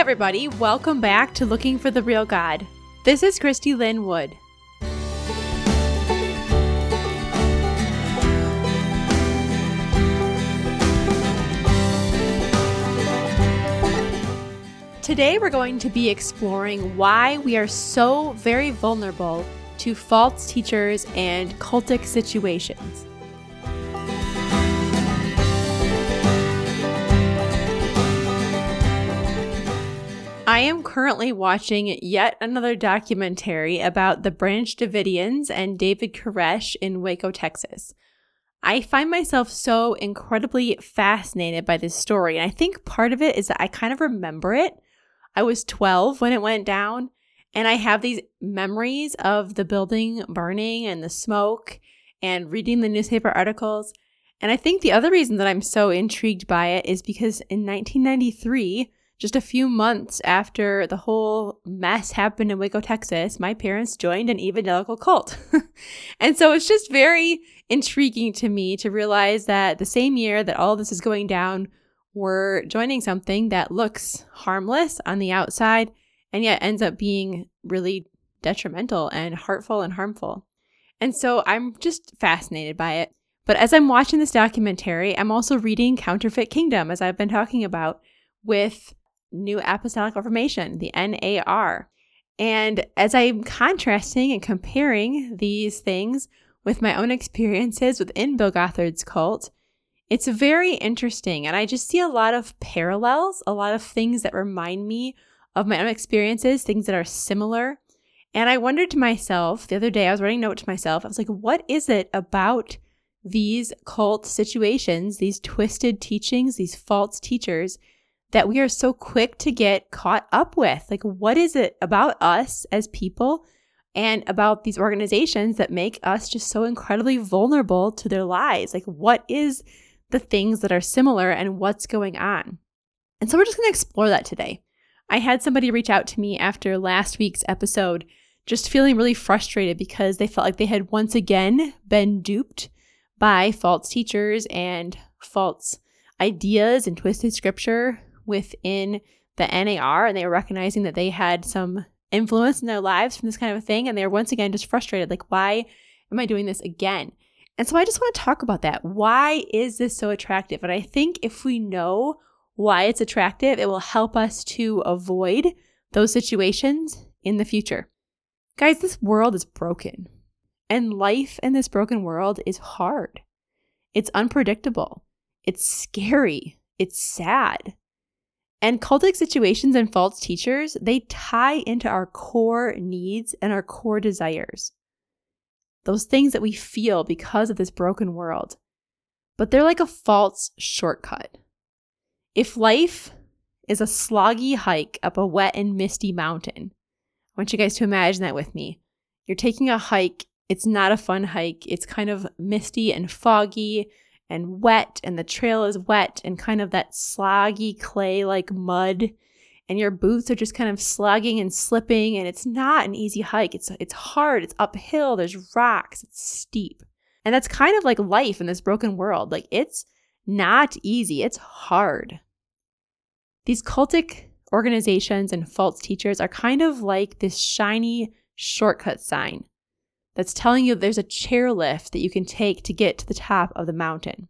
everybody, welcome back to Looking for the Real God. This is Christy Lynn Wood. Today, we're going to be exploring why we are so very vulnerable to false teachers and cultic situations. I am currently watching yet another documentary about the Branch Davidians and David Koresh in Waco, Texas. I find myself so incredibly fascinated by this story, and I think part of it is that I kind of remember it. I was 12 when it went down, and I have these memories of the building burning and the smoke and reading the newspaper articles. And I think the other reason that I'm so intrigued by it is because in 1993, just a few months after the whole mess happened in Waco, Texas, my parents joined an evangelical cult. and so it's just very intriguing to me to realize that the same year that all this is going down, we're joining something that looks harmless on the outside and yet ends up being really detrimental and hurtful and harmful. And so I'm just fascinated by it. But as I'm watching this documentary, I'm also reading Counterfeit Kingdom, as I've been talking about, with New Apostolic Reformation, the NAR. And as I'm contrasting and comparing these things with my own experiences within Bill Gothard's cult, it's very interesting. And I just see a lot of parallels, a lot of things that remind me of my own experiences, things that are similar. And I wondered to myself the other day, I was writing a note to myself, I was like, what is it about these cult situations, these twisted teachings, these false teachers that we are so quick to get caught up with. Like, what is it about us as people and about these organizations that make us just so incredibly vulnerable to their lies? Like, what is the things that are similar and what's going on? And so, we're just going to explore that today. I had somebody reach out to me after last week's episode, just feeling really frustrated because they felt like they had once again been duped by false teachers and false ideas and twisted scripture within the NAR and they were recognizing that they had some influence in their lives from this kind of a thing. And they were once again just frustrated like, why am I doing this again? And so I just want to talk about that. Why is this so attractive? And I think if we know why it's attractive, it will help us to avoid those situations in the future. Guys, this world is broken. And life in this broken world is hard. It's unpredictable. It's scary. It's sad. And cultic situations and false teachers, they tie into our core needs and our core desires. Those things that we feel because of this broken world. But they're like a false shortcut. If life is a sloggy hike up a wet and misty mountain, I want you guys to imagine that with me. You're taking a hike, it's not a fun hike, it's kind of misty and foggy and wet, and the trail is wet and kind of that sloggy clay like mud. And your boots are just kind of slugging and slipping, and it's not an easy hike. It's it's hard, it's uphill, there's rocks, it's steep. And that's kind of like life in this broken world. Like it's not easy, it's hard. These cultic organizations and false teachers are kind of like this shiny shortcut sign that's telling you there's a chairlift that you can take to get to the top of the mountain.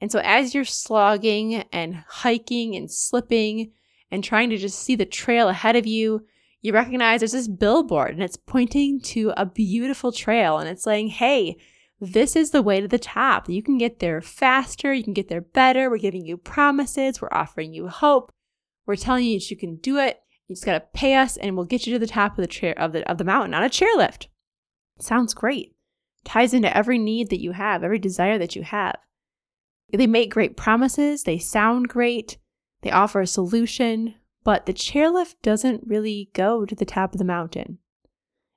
And so, as you're slogging and hiking and slipping and trying to just see the trail ahead of you, you recognize there's this billboard and it's pointing to a beautiful trail and it's saying, hey, this is the way to the top. You can get there faster, you can get there better. We're giving you promises, we're offering you hope. We're telling you that you can do it. You just got to pay us and we'll get you to the top of the chair of the of the mountain on a chairlift. Sounds great. Ties into every need that you have, every desire that you have. They make great promises, they sound great, they offer a solution, but the chairlift doesn't really go to the top of the mountain.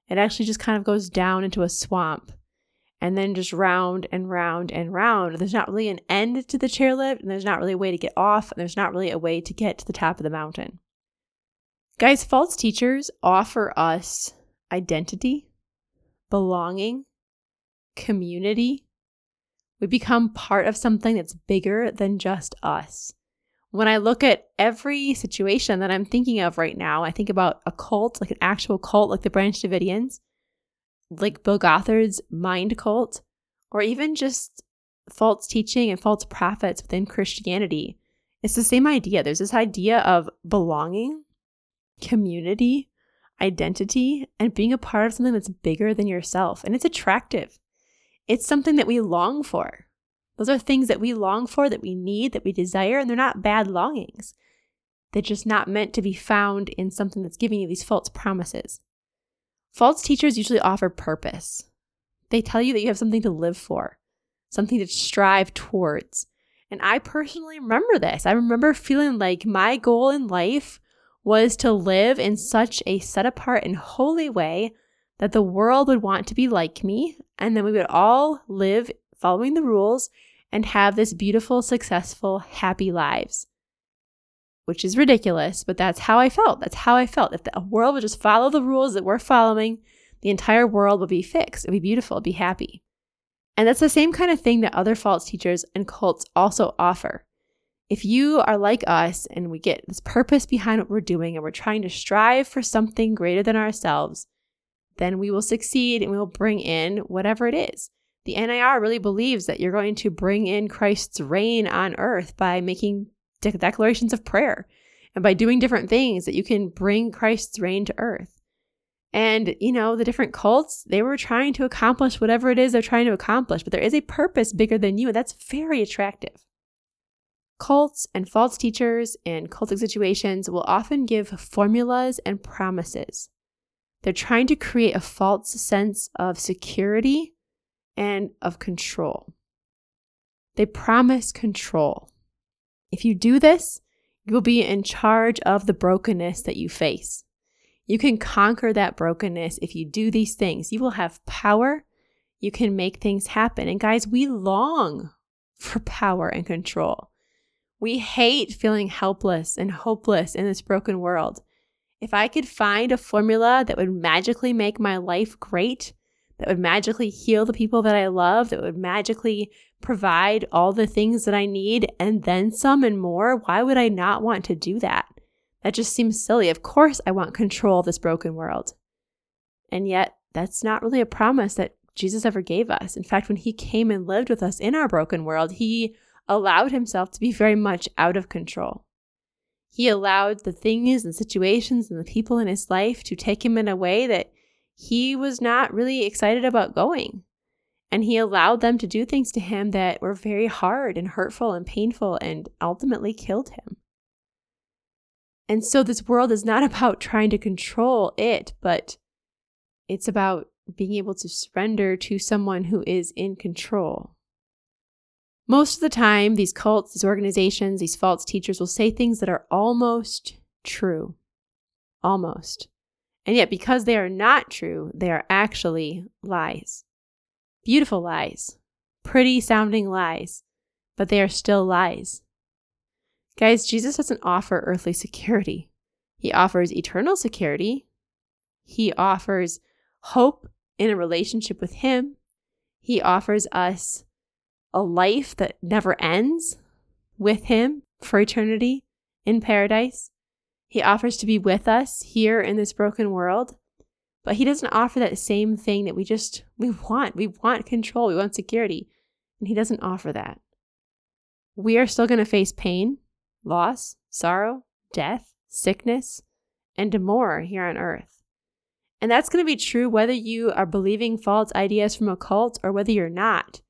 It actually just kind of goes down into a swamp and then just round and round and round. There's not really an end to the chairlift, and there's not really a way to get off, and there's not really a way to get to the top of the mountain. Guys, false teachers offer us identity, belonging, community. We become part of something that's bigger than just us. When I look at every situation that I'm thinking of right now, I think about a cult, like an actual cult, like the Branch Davidians, like Bill Gothard's mind cult, or even just false teaching and false prophets within Christianity. It's the same idea. There's this idea of belonging, community, identity, and being a part of something that's bigger than yourself. And it's attractive. It's something that we long for. Those are things that we long for, that we need, that we desire, and they're not bad longings. They're just not meant to be found in something that's giving you these false promises. False teachers usually offer purpose. They tell you that you have something to live for, something to strive towards. And I personally remember this. I remember feeling like my goal in life was to live in such a set apart and holy way that the world would want to be like me, and then we would all live following the rules and have this beautiful, successful, happy lives. Which is ridiculous, but that's how I felt. That's how I felt. If the world would just follow the rules that we're following, the entire world would be fixed. It'd be beautiful, it'd be happy. And that's the same kind of thing that other false teachers and cults also offer. If you are like us and we get this purpose behind what we're doing and we're trying to strive for something greater than ourselves, then we will succeed and we will bring in whatever it is. The NAR really believes that you're going to bring in Christ's reign on earth by making de- declarations of prayer and by doing different things that you can bring Christ's reign to earth. And, you know, the different cults, they were trying to accomplish whatever it is they're trying to accomplish, but there is a purpose bigger than you, and that's very attractive. Cults and false teachers and cultic situations will often give formulas and promises. They're trying to create a false sense of security and of control. They promise control. If you do this, you will be in charge of the brokenness that you face. You can conquer that brokenness if you do these things. You will have power. You can make things happen. And guys, we long for power and control. We hate feeling helpless and hopeless in this broken world. If I could find a formula that would magically make my life great, that would magically heal the people that I love, that would magically provide all the things that I need and then some and more, why would I not want to do that? That just seems silly. Of course, I want control of this broken world. And yet, that's not really a promise that Jesus ever gave us. In fact, when he came and lived with us in our broken world, he allowed himself to be very much out of control. He allowed the things and situations and the people in his life to take him in a way that he was not really excited about going. And he allowed them to do things to him that were very hard and hurtful and painful and ultimately killed him. And so this world is not about trying to control it, but it's about being able to surrender to someone who is in control. Most of the time, these cults, these organizations, these false teachers will say things that are almost true. Almost. And yet, because they are not true, they are actually lies. Beautiful lies, pretty sounding lies, but they are still lies. Guys, Jesus doesn't offer earthly security. He offers eternal security. He offers hope in a relationship with Him. He offers us a life that never ends with Him for eternity in paradise. He offers to be with us here in this broken world, but he doesn't offer that same thing that we just we want. We want control, we want security, and he doesn't offer that. We are still going to face pain, loss, sorrow, death, sickness, and more here on earth. And that's going to be true whether you are believing false ideas from a cult or whether you're not.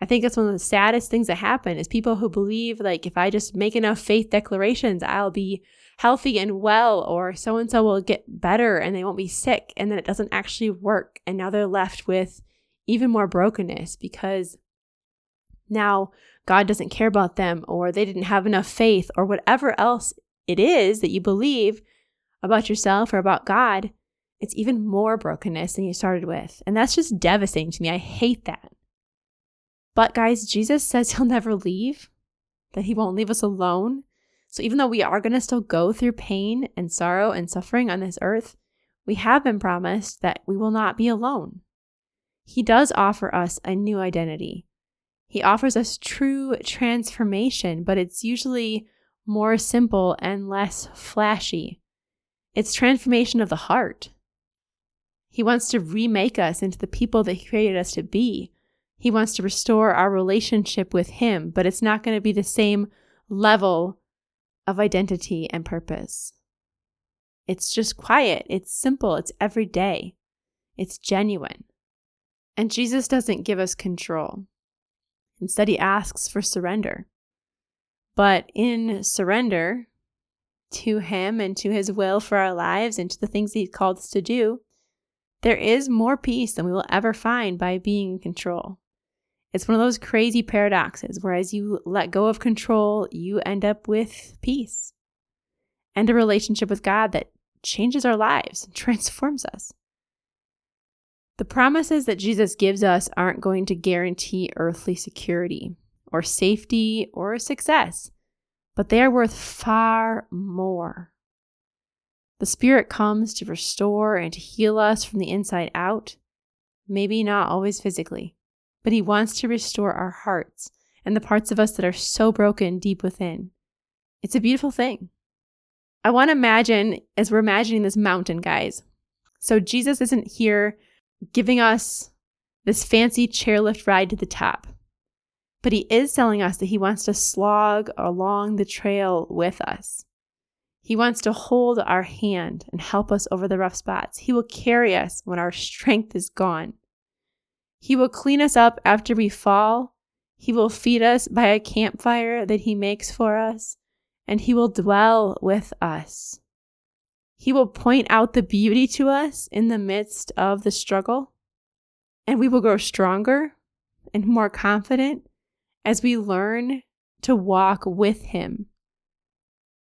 I think that's one of the saddest things that happen is people who believe like if I just make enough faith declarations, I'll be healthy and well, or so and so will get better and they won't be sick. And then it doesn't actually work. And now they're left with even more brokenness because now God doesn't care about them, or they didn't have enough faith, or whatever else it is that you believe about yourself or about God. It's even more brokenness than you started with. And that's just devastating to me. I hate that. But guys, Jesus says he'll never leave, that he won't leave us alone. So even though we are going to still go through pain and sorrow and suffering on this earth, we have been promised that we will not be alone. He does offer us a new identity. He offers us true transformation, but it's usually more simple and less flashy. It's transformation of the heart. He wants to remake us into the people that He created us to be. He wants to restore our relationship with Him, but it's not going to be the same level of identity and purpose. It's just quiet, it's simple, it's everyday, it's genuine. And Jesus doesn't give us control. Instead, He asks for surrender. But in surrender to Him and to His will for our lives and to the things He's called us to do, there is more peace than we will ever find by being in control. It's one of those crazy paradoxes where as you let go of control, you end up with peace and a relationship with God that changes our lives, and transforms us. The promises that Jesus gives us aren't going to guarantee earthly security or safety or success, but they are worth far more the Spirit comes to restore and to heal us from the inside out, maybe not always physically, but He wants to restore our hearts and the parts of us that are so broken deep within. It's a beautiful thing. I want to imagine, as we're imagining this mountain, guys. So Jesus isn't here giving us this fancy chairlift ride to the top, but He is telling us that He wants to slog along the trail with us. He wants to hold our hand and help us over the rough spots. He will carry us when our strength is gone. He will clean us up after we fall. He will feed us by a campfire that He makes for us, and He will dwell with us. He will point out the beauty to us in the midst of the struggle, and we will grow stronger and more confident as we learn to walk with Him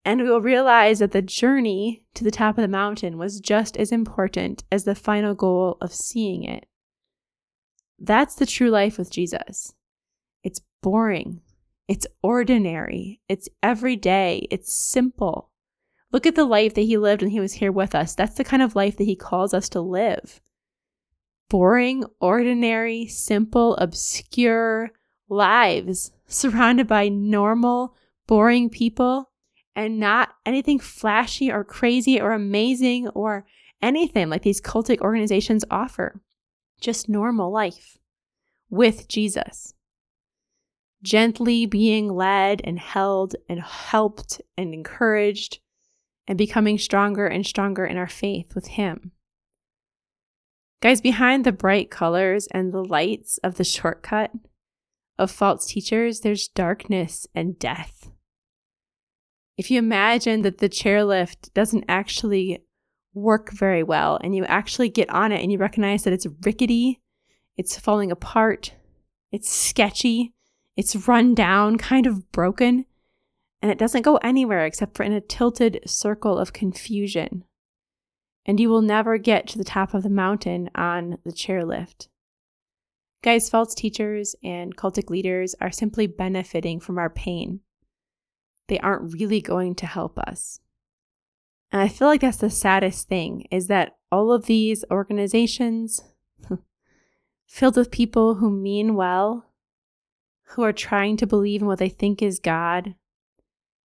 and we will realize that the journey to the top of the mountain was just as important as the final goal of seeing it. That's the true life with Jesus. It's boring, it's ordinary, it's everyday, it's simple. Look at the life that he lived when he was here with us. That's the kind of life that he calls us to live. Boring, ordinary, simple, obscure lives surrounded by normal, boring people and not anything flashy or crazy or amazing or anything like these cultic organizations offer. Just normal life with Jesus. Gently being led and held and helped and encouraged and becoming stronger and stronger in our faith with Him. Guys, behind the bright colors and the lights of the shortcut of false teachers, there's darkness and death if you imagine that the chairlift doesn't actually work very well and you actually get on it and you recognize that it's rickety, it's falling apart, it's sketchy, it's run down, kind of broken, and it doesn't go anywhere except for in a tilted circle of confusion. And you will never get to the top of the mountain on the chairlift. Guys, false teachers and cultic leaders are simply benefiting from our pain they aren't really going to help us. And I feel like that's the saddest thing is that all of these organizations filled with people who mean well, who are trying to believe in what they think is God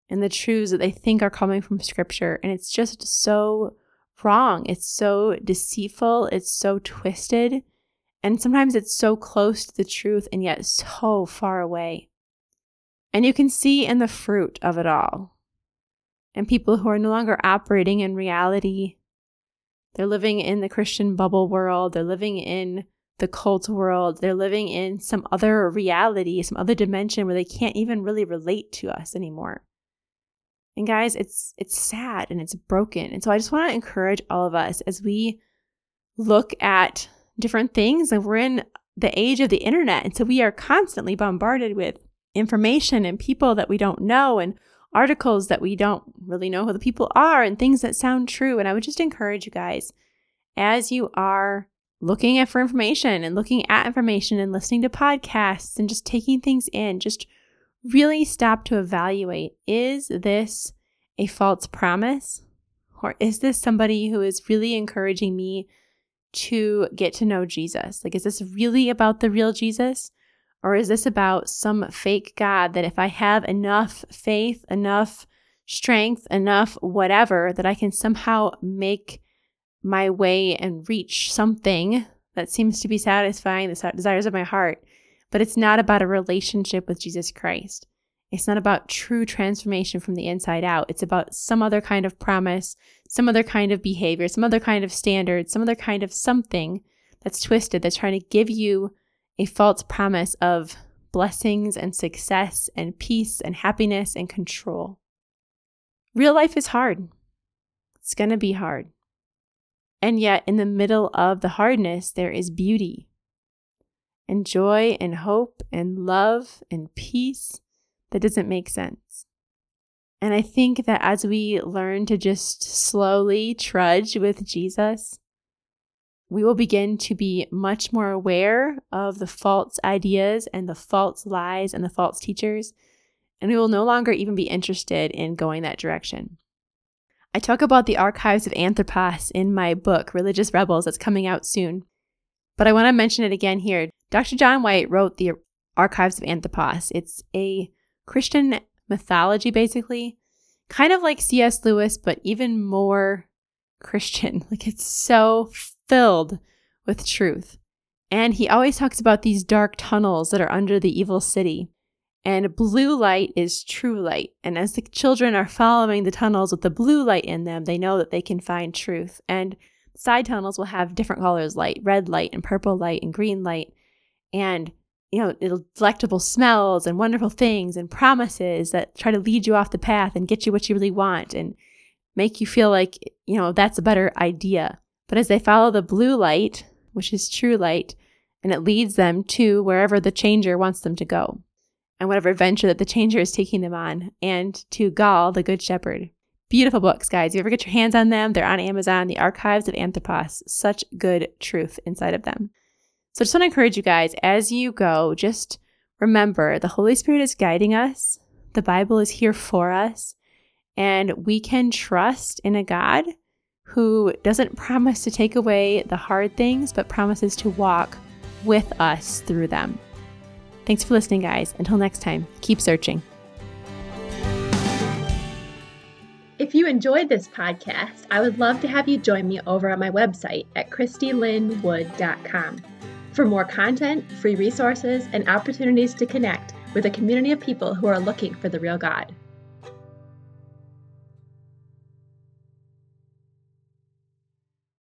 and the truths that they think are coming from scripture. And it's just so wrong. It's so deceitful. It's so twisted. And sometimes it's so close to the truth and yet so far away. And you can see in the fruit of it all. And people who are no longer operating in reality, they're living in the Christian bubble world, they're living in the cult world, they're living in some other reality, some other dimension where they can't even really relate to us anymore. And guys, it's it's sad and it's broken. And so I just want to encourage all of us as we look at different things and we're in the age of the internet. And so we are constantly bombarded with information and people that we don't know and articles that we don't really know who the people are and things that sound true. And I would just encourage you guys as you are looking at for information and looking at information and listening to podcasts and just taking things in, just really stop to evaluate is this a false promise? Or is this somebody who is really encouraging me to get to know Jesus? Like, is this really about the real Jesus? Or is this about some fake God that if I have enough faith, enough strength, enough whatever that I can somehow make my way and reach something that seems to be satisfying the desires of my heart. But it's not about a relationship with Jesus Christ. It's not about true transformation from the inside out. It's about some other kind of promise, some other kind of behavior, some other kind of standard, some other kind of something that's twisted that's trying to give you a false promise of blessings and success and peace and happiness and control. Real life is hard. It's going to be hard. And yet, in the middle of the hardness, there is beauty and joy and hope and love and peace that doesn't make sense. And I think that as we learn to just slowly trudge with Jesus, we will begin to be much more aware of the false ideas and the false lies and the false teachers, and we will no longer even be interested in going that direction. I talk about the archives of Anthropos in my book, Religious Rebels, that's coming out soon. But I want to mention it again here. Dr. John White wrote the Archives of Anthropos. It's a Christian mythology, basically, kind of like C.S. Lewis, but even more Christian. Like it's so filled with truth. And he always talks about these dark tunnels that are under the evil city. And blue light is true light. And as the children are following the tunnels with the blue light in them, they know that they can find truth. And side tunnels will have different colors light, red light, and purple light, and green light. And, you know, it'll delectable smells and wonderful things and promises that try to lead you off the path and get you what you really want and make you feel like, you know, that's a better idea. But as they follow the blue light, which is true light, and it leads them to wherever the changer wants them to go and whatever adventure that the changer is taking them on, and to Gaal, the Good Shepherd. Beautiful books, guys. You ever get your hands on them, they're on Amazon, the archives of Anthropos. Such good truth inside of them. So I just want to encourage you guys as you go, just remember the Holy Spirit is guiding us, the Bible is here for us, and we can trust in a God who doesn't promise to take away the hard things, but promises to walk with us through them. Thanks for listening, guys. Until next time, keep searching. If you enjoyed this podcast, I would love to have you join me over at my website at christylinwood.com for more content, free resources, and opportunities to connect with a community of people who are looking for the real God.